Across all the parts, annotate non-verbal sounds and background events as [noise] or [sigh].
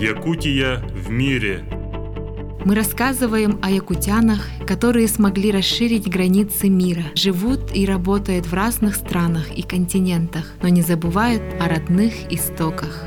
Якутия в мире. Мы рассказываем о якутянах, которые смогли расширить границы мира, живут и работают в разных странах и континентах, но не забывают о родных истоках.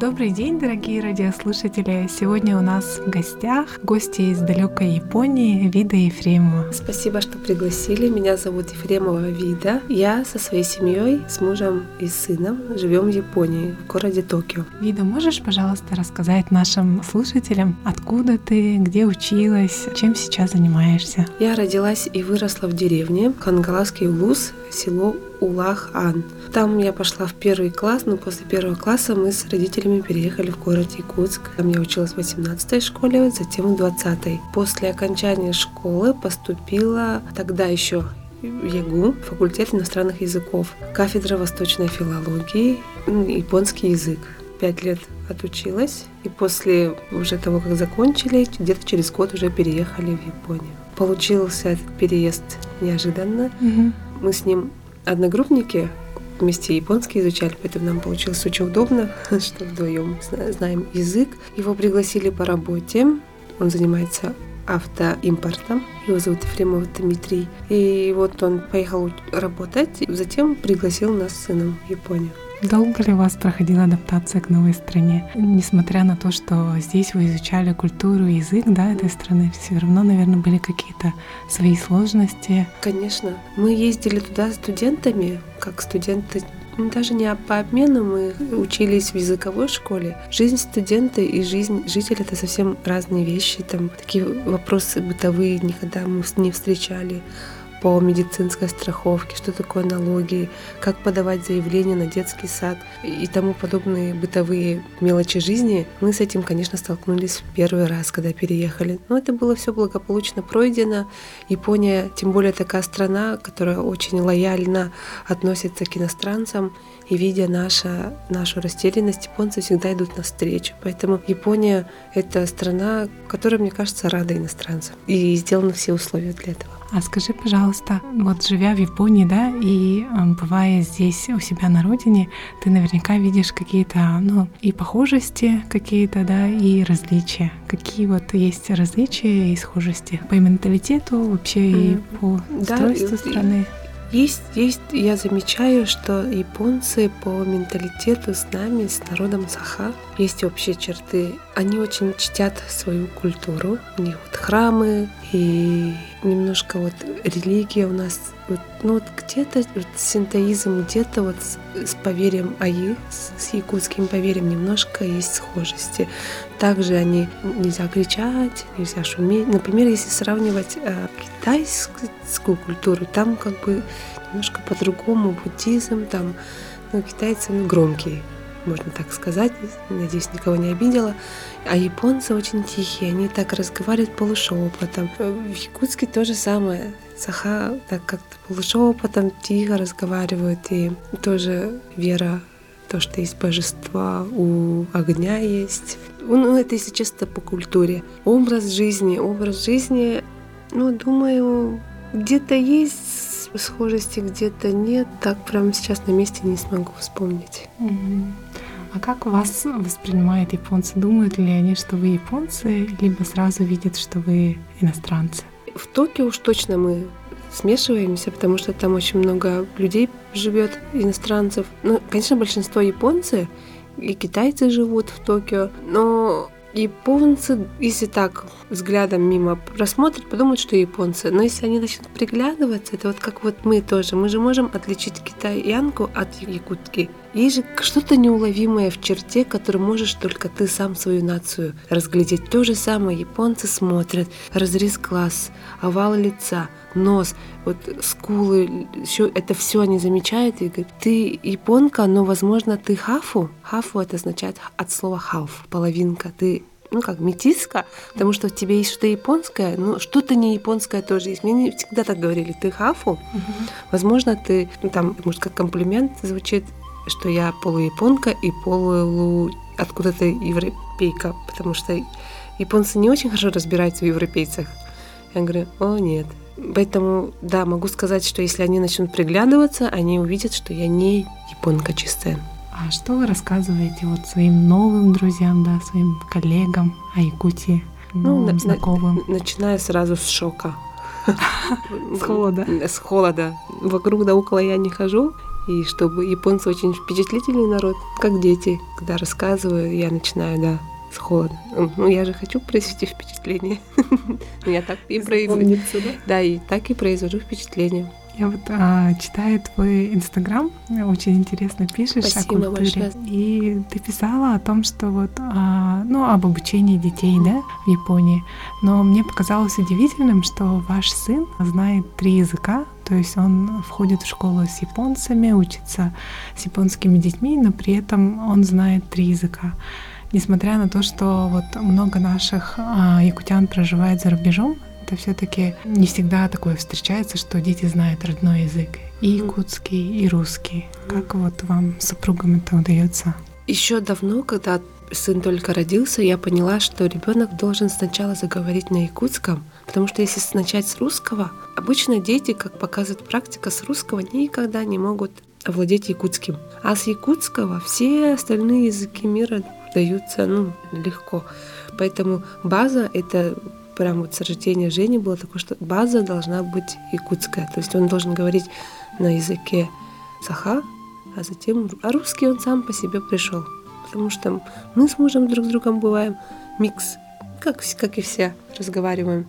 Добрый день, дорогие радиослушатели! Сегодня у нас в гостях гости из далекой Японии Вида Ефремова. Спасибо, что пригласили. Меня зовут Ефремова Вида. Я со своей семьей, с мужем и сыном живем в Японии, в городе Токио. Вида, можешь, пожалуйста, рассказать нашим слушателям, откуда ты, где училась, чем сейчас занимаешься? Я родилась и выросла в деревне Хангаласский улус, село Улах-Ан. Там я пошла в первый класс, но после первого класса мы с родителями переехали в город Якутск. Там я училась в 18 школе, затем в 20 -й. После окончания школы поступила тогда еще в ЕГУ, факультет иностранных языков, кафедра восточной филологии, японский язык. Пять лет отучилась, и после уже того, как закончили, где-то через год уже переехали в Японию. Получился этот переезд неожиданно. Угу. Мы с ним одногруппники, вместе японский изучали, поэтому нам получилось очень удобно, [laughs] что вдвоем знаем язык. Его пригласили по работе. Он занимается автоимпортом. Его зовут Ефремов Дмитрий. И вот он поехал работать, затем пригласил нас с сыном в Японию. Долго ли у вас проходила адаптация к новой стране? Несмотря на то, что здесь вы изучали культуру и язык да, этой страны, все равно, наверное, были какие-то свои сложности. Конечно. Мы ездили туда студентами, как студенты даже не по обмену мы учились в языковой школе. Жизнь студента и жизнь жителя — это совсем разные вещи. Там такие вопросы бытовые никогда мы не встречали по медицинской страховке, что такое налоги, как подавать заявление на детский сад и тому подобные бытовые мелочи жизни, мы с этим, конечно, столкнулись в первый раз, когда переехали. Но это было все благополучно пройдено. Япония, тем более такая страна, которая очень лояльно относится к иностранцам, и видя наша, нашу растерянность, японцы всегда идут навстречу. Поэтому Япония — это страна, которая, мне кажется, рада иностранцам. И сделаны все условия для этого. А скажи, пожалуйста, вот живя в Японии, да, и э, бывая здесь у себя на родине, ты наверняка видишь какие-то, ну, и похожести какие-то, да, и различия. Какие вот есть различия и схожести по менталитету, вообще mm. и по устройству да, страны? Есть, есть, я замечаю, что японцы по менталитету с нами, с народом Саха, есть общие черты. Они очень чтят свою культуру. У них вот храмы и немножко вот религия у нас, вот, ну вот где-то вот синтоизм, где-то вот с, с поверьем Аи, с, с якутским поверьем немножко есть схожести. Также они нельзя кричать, нельзя шуметь. Например, если сравнивать э, китайскую культуру, там как бы немножко по-другому буддизм, там ну, китайцы ну, громкие можно так сказать, надеюсь, никого не обидела. А японцы очень тихие, они так разговаривают полушепотом. В Якутске то же самое. Саха так как-то полушепотом тихо разговаривают, и тоже вера то, что есть божества, у огня есть. Ну, это, если честно, по культуре. Образ жизни, образ жизни, ну, думаю, где-то есть схожести, где-то нет. Так прямо сейчас на месте не смогу вспомнить. Mm-hmm. А как вас воспринимают японцы? Думают ли они, что вы японцы, либо сразу видят, что вы иностранцы? В Токио уж точно мы смешиваемся, потому что там очень много людей живет, иностранцев. Ну, конечно, большинство японцы и китайцы живут в Токио, но Японцы, если так взглядом мимо просмотрят, подумают, что японцы. Но если они начнут приглядываться, это вот как вот мы тоже. Мы же можем отличить китаянку от якутки. Есть же что-то неуловимое в черте, которое можешь только ты сам свою нацию разглядеть. То же самое японцы смотрят. Разрез глаз, овал лица, нос, вот скулы, все, это все они замечают и говорят, ты японка, но, возможно, ты хафу. Хафу это означает от слова халф, половинка. Ты ну как, метиска, потому что в тебе есть что-то японское, но что-то не японское тоже есть. Мне не всегда так говорили, ты хафу, угу. возможно, ты, ну там, может, как комплимент звучит, что я полуяпонка и полу откуда-то европейка, потому что японцы не очень хорошо разбираются в европейцах. Я говорю, о нет. Поэтому, да, могу сказать, что если они начнут приглядываться, они увидят, что я не японка чистая. А что вы рассказываете вот своим новым друзьям, да, своим коллегам о Якутии, Ну, новым на- знакомым? на- начиная сразу с шока. [laughs] С холода. С холода. Вокруг да около я не хожу. И чтобы японцы очень впечатлительный народ, как дети. Когда рассказываю, я начинаю, да, с холода. Ну, я же хочу произвести впечатление. [laughs] Я так и произвожу. Да, и так и произвожу впечатление. Я вот а, читаю твой инстаграм, очень интересно пишешь Спасибо о культуре. большое. И ты писала о том, что вот, а, ну, об обучении детей, да, в Японии. Но мне показалось удивительным, что ваш сын знает три языка, то есть он входит в школу с японцами, учится с японскими детьми, но при этом он знает три языка. Несмотря на то, что вот много наших а, якутян проживает за рубежом, это все-таки не всегда такое встречается, что дети знают родной язык. И якутский, и русский. Как вот вам с супругом это удается? Еще давно, когда сын только родился, я поняла, что ребенок должен сначала заговорить на якутском, потому что если начать с русского, обычно дети, как показывает практика, с русского никогда не могут овладеть якутским. А с якутского все остальные языки мира даются ну, легко. Поэтому база — это прям вот с рождения Жени было такое, что база должна быть якутская. То есть он должен говорить на языке саха, а затем... А русский он сам по себе пришел. Потому что мы с мужем друг с другом бываем микс, как, как и все, разговариваем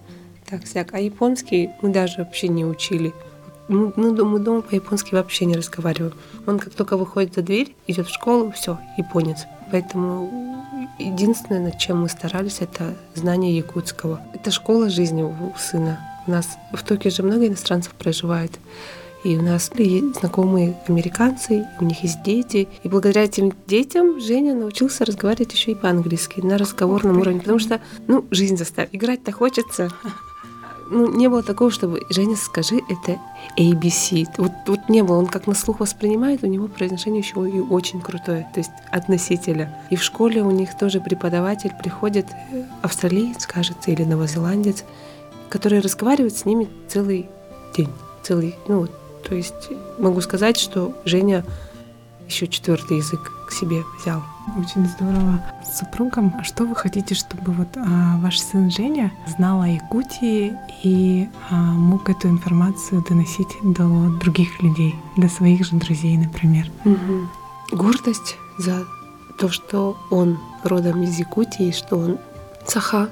так всяк. А японский мы даже вообще не учили. Мы, ну, мы дома по-японски вообще не разговариваем. Он как только выходит за дверь, идет в школу, все, японец. Поэтому единственное, над чем мы старались, это знание якутского. Это школа жизни у сына. У нас в Токио же много иностранцев проживает. И у нас есть знакомые американцы, у них есть дети. И благодаря этим детям Женя научился разговаривать еще и по-английски на разговорном уровне. Потому что, ну, жизнь заставит. Играть-то хочется. Ну, не было такого, чтобы Женя, скажи, это ABC. Вот, вот не было. Он как на слух воспринимает, у него произношение еще и очень крутое, то есть относителя. И в школе у них тоже преподаватель приходит, э, австралиец, кажется, или новозеландец, который разговаривает с ними целый день. Целый, ну, то есть могу сказать, что Женя еще четвертый язык к себе взял. Очень здорово. С супругом, а что вы хотите, чтобы вот а, ваш сын Женя знал о Якутии и а, мог эту информацию доносить до других людей, до своих же друзей, например? Мгм. Гордость за то, что он родом из Якутии, что он саха.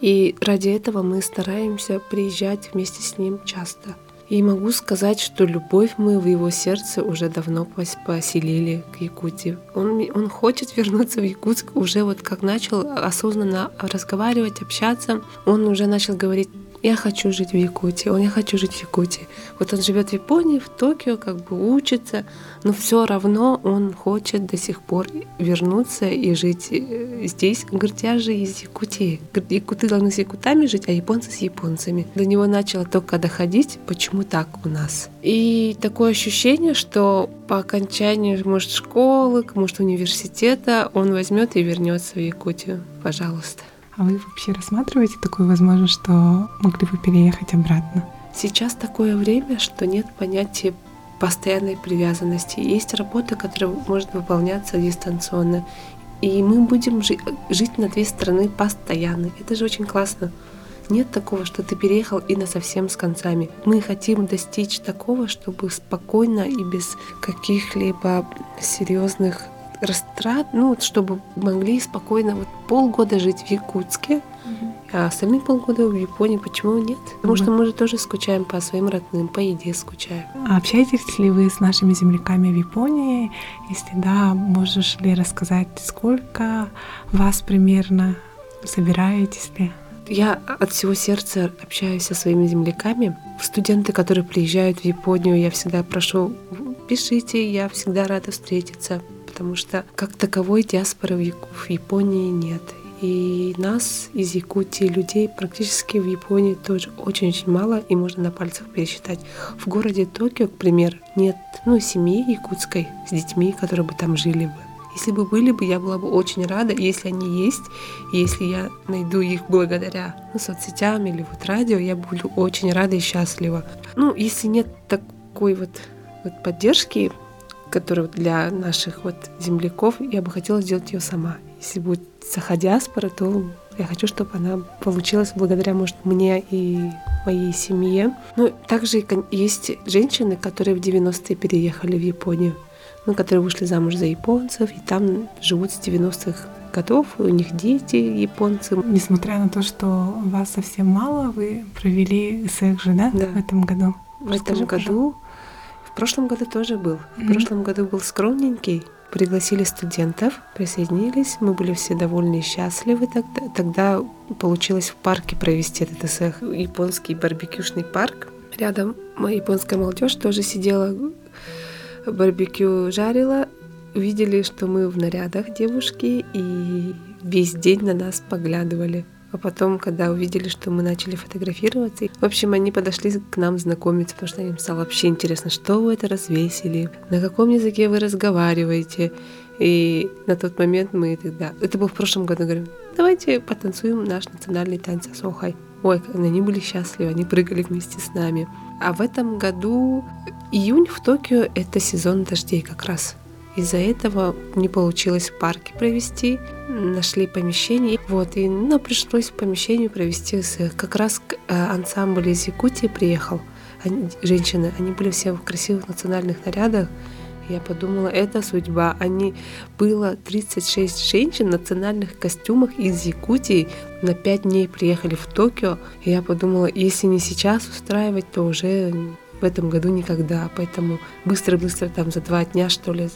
И ради этого мы стараемся приезжать вместе с ним часто. И могу сказать, что любовь мы в его сердце уже давно пос- поселили к Якутии. Он, он хочет вернуться в Якутск уже вот как начал осознанно разговаривать, общаться. Он уже начал говорить, я хочу жить в Якутии, он, я хочу жить в Якутии. Вот он живет в Японии, в Токио, как бы учится, но все равно он хочет до сих пор вернуться и жить э, здесь. Он говорит, я же из Якутии. Якуты должны с якутами жить, а японцы с японцами. До него начало только доходить, почему так у нас. И такое ощущение, что по окончанию, может, школы, может, университета, он возьмет и вернется в Якутию. Пожалуйста. А вы вообще рассматриваете такую возможность, что могли бы переехать обратно? Сейчас такое время, что нет понятия постоянной привязанности. Есть работа, которая может выполняться дистанционно. И мы будем жи- жить на две страны постоянно. Это же очень классно. Нет такого, что ты переехал и на совсем с концами. Мы хотим достичь такого, чтобы спокойно и без каких-либо серьезных растрат, ну, вот чтобы могли спокойно вот полгода жить в Якутске, а остальные полгода в Японии. Почему нет? Потому Мгм. что мы же тоже скучаем по своим родным, по еде скучаем. А общаетесь ли вы с нашими земляками в Японии? Если да, можешь ли рассказать, сколько вас примерно? Собираетесь ли? Я от всего сердца общаюсь со своими земляками. Студенты, которые приезжают в Японию, я всегда прошу, пишите, я всегда рада встретиться, потому что как таковой диаспоры в Японии нет. И нас из Якутии, людей практически в Японии тоже очень-очень мало, и можно на пальцах пересчитать. В городе Токио, к примеру, нет ну, семьи якутской с детьми, которые бы там жили бы. Если бы были бы, я была бы очень рада, если они есть, если я найду их благодаря ну, соцсетям или вот радио, я буду очень рада и счастлива. Ну, если нет такой вот, вот поддержки, которая для наших вот земляков, я бы хотела сделать ее сама. Если будет саха диаспора, то я хочу, чтобы она получилась благодаря, может, мне и моей семье. Ну, также есть женщины, которые в 90-е переехали в Японию ну, которые вышли замуж за японцев, и там живут с 90-х годов, у них дети японцы. Несмотря на то, что вас совсем мало, вы провели СЭК же, да, да. в этом году? В Расскажи, этом году, в прошлом году тоже был. Mm-hmm. В прошлом году был скромненький, пригласили студентов, присоединились, мы были все довольны и счастливы тогда. Тогда получилось в парке провести этот СЭХ, японский барбекюшный парк. Рядом моя японская молодежь тоже сидела, барбекю жарила, увидели, что мы в нарядах девушки, и весь день на нас поглядывали. А потом, когда увидели, что мы начали фотографироваться, в общем, они подошли к нам знакомиться, потому что им стало вообще интересно, что вы это развесили, на каком языке вы разговариваете. И на тот момент мы тогда, это был в прошлом году, говорим, давайте потанцуем наш национальный танец Асохай. Ой, они были счастливы, они прыгали вместе с нами. А в этом году июнь в Токио — это сезон дождей как раз. Из-за этого не получилось в парке провести, нашли помещение. Вот, и ну, пришлось в помещению провести как раз э, ансамбль из Якутии приехал. Они, женщины, они были все в красивых национальных нарядах. Я подумала, это судьба. Они было 36 женщин в национальных костюмах из Якутии на 5 дней приехали в Токио. Я подумала, если не сейчас устраивать, то уже в этом году никогда. Поэтому быстро-быстро там за два дня, что ли,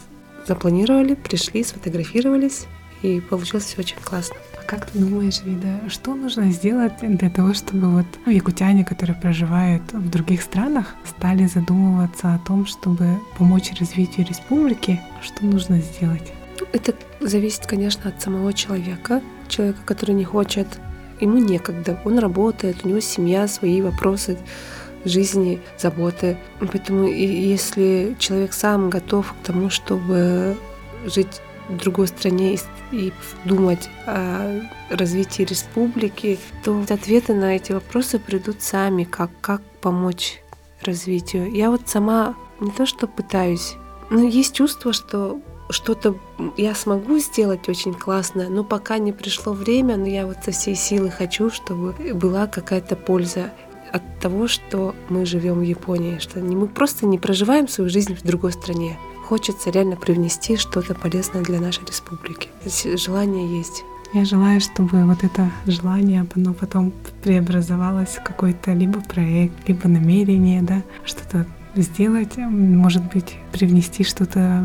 запланировали, пришли, сфотографировались, и получилось все очень классно. А как ты думаешь, Вида, что нужно сделать для того, чтобы вот ну, якутяне, которые проживают в других странах, стали задумываться о том, чтобы помочь развитию республики? Что нужно сделать? Это зависит, конечно, от самого человека. Человека, который не хочет, ему некогда. Он работает, у него семья, свои вопросы жизни, заботы. Поэтому если человек сам готов к тому, чтобы жить в другой стране и думать о развитии республики, то ответы на эти вопросы придут сами, как, как помочь развитию. Я вот сама не то что пытаюсь, но есть чувство, что что-то я смогу сделать очень классно, но пока не пришло время, но я вот со всей силы хочу, чтобы была какая-то польза от того, что мы живем в Японии, что мы просто не проживаем свою жизнь в другой стране. Хочется реально привнести что-то полезное для нашей республики. Желание есть. Я желаю, чтобы вот это желание, оно потом преобразовалось в какой-то либо проект, либо намерение, да, что-то сделать, может быть, привнести что-то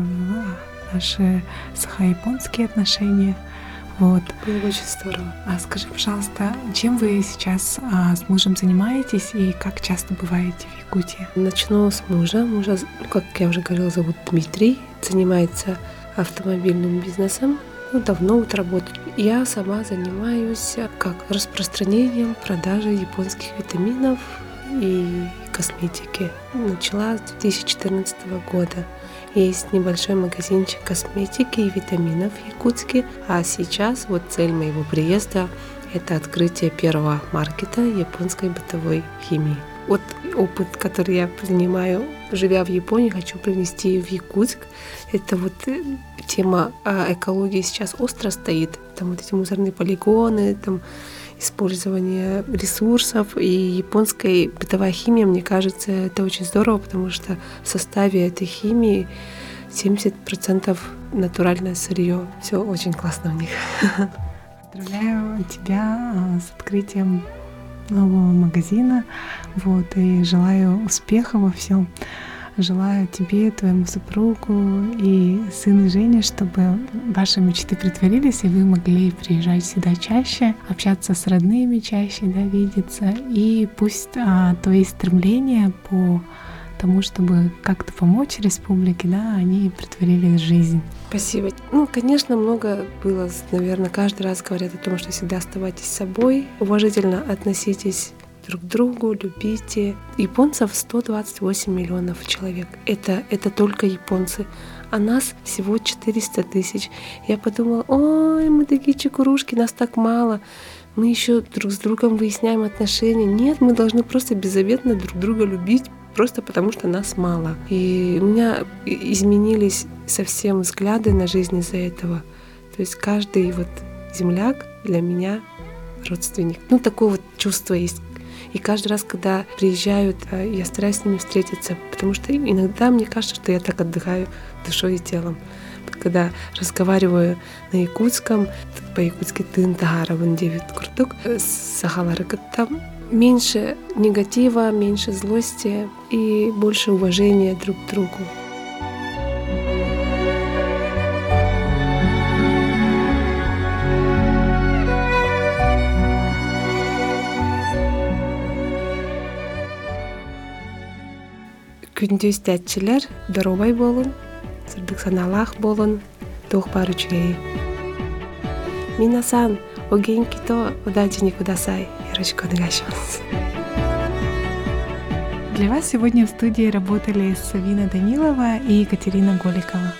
в наши сахо-японские отношения, вот. Было очень здорово. А скажи, пожалуйста, чем вы сейчас а, с мужем занимаетесь и как часто бываете в Якутии? Начну с мужа. Мужа, как я уже говорила, зовут Дмитрий. Занимается автомобильным бизнесом. Ну, давно вот работает. Я сама занимаюсь как распространением продажи японских витаминов и косметики. Начала с 2014 года. Есть небольшой магазинчик косметики и витаминов в Якутске, а сейчас вот цель моего приезда – это открытие первого маркета японской бытовой химии. Вот опыт, который я принимаю, живя в Японии, хочу привнести в Якутск. Это вот э, тема а, экологии сейчас остро стоит. Там вот эти мусорные полигоны, там использование ресурсов. И японская бытовая химия, мне кажется, это очень здорово, потому что в составе этой химии 70% натуральное сырье. Все очень классно у них. [laughs] Поздравляю тебя а, с открытием нового магазина. Вот, и желаю успеха во всем. Желаю тебе, твоему супругу и сыну Жене, чтобы ваши мечты притворились, и вы могли приезжать сюда чаще, общаться с родными чаще, да, видеться. И пусть а, твои стремления по тому, чтобы как-то помочь республике, да, они притворили жизнь. Спасибо. Ну, конечно, много было, наверное, каждый раз говорят о том, что всегда оставайтесь собой, уважительно относитесь друг к другу, любите. Японцев 128 миллионов человек. Это, это только японцы. А нас всего 400 тысяч. Я подумала, ой, мы такие чекурушки, нас так мало. Мы еще друг с другом выясняем отношения. Нет, мы должны просто беззаветно друг друга любить, просто потому что нас мало. И у меня изменились совсем взгляды на жизнь из-за этого. То есть каждый вот земляк для меня родственник. Ну, такое вот чувство есть. И каждый раз, когда приезжают, э, я стараюсь с ними встретиться, потому что иногда мне кажется, что я так отдыхаю душой и телом. Когда разговариваю на якутском, по-якутски тынтагара куртук, э, сахалары, там меньше негатива, меньше злости и больше уважения друг к другу. Күндүз тәтчилер доробай болун сырдык саналах болун тух баручугей минасан о генки то удачи не кудасай Ярочка Нагашимас. Для вас сегодня в студии работали Савина Данилова и Екатерина Голикова.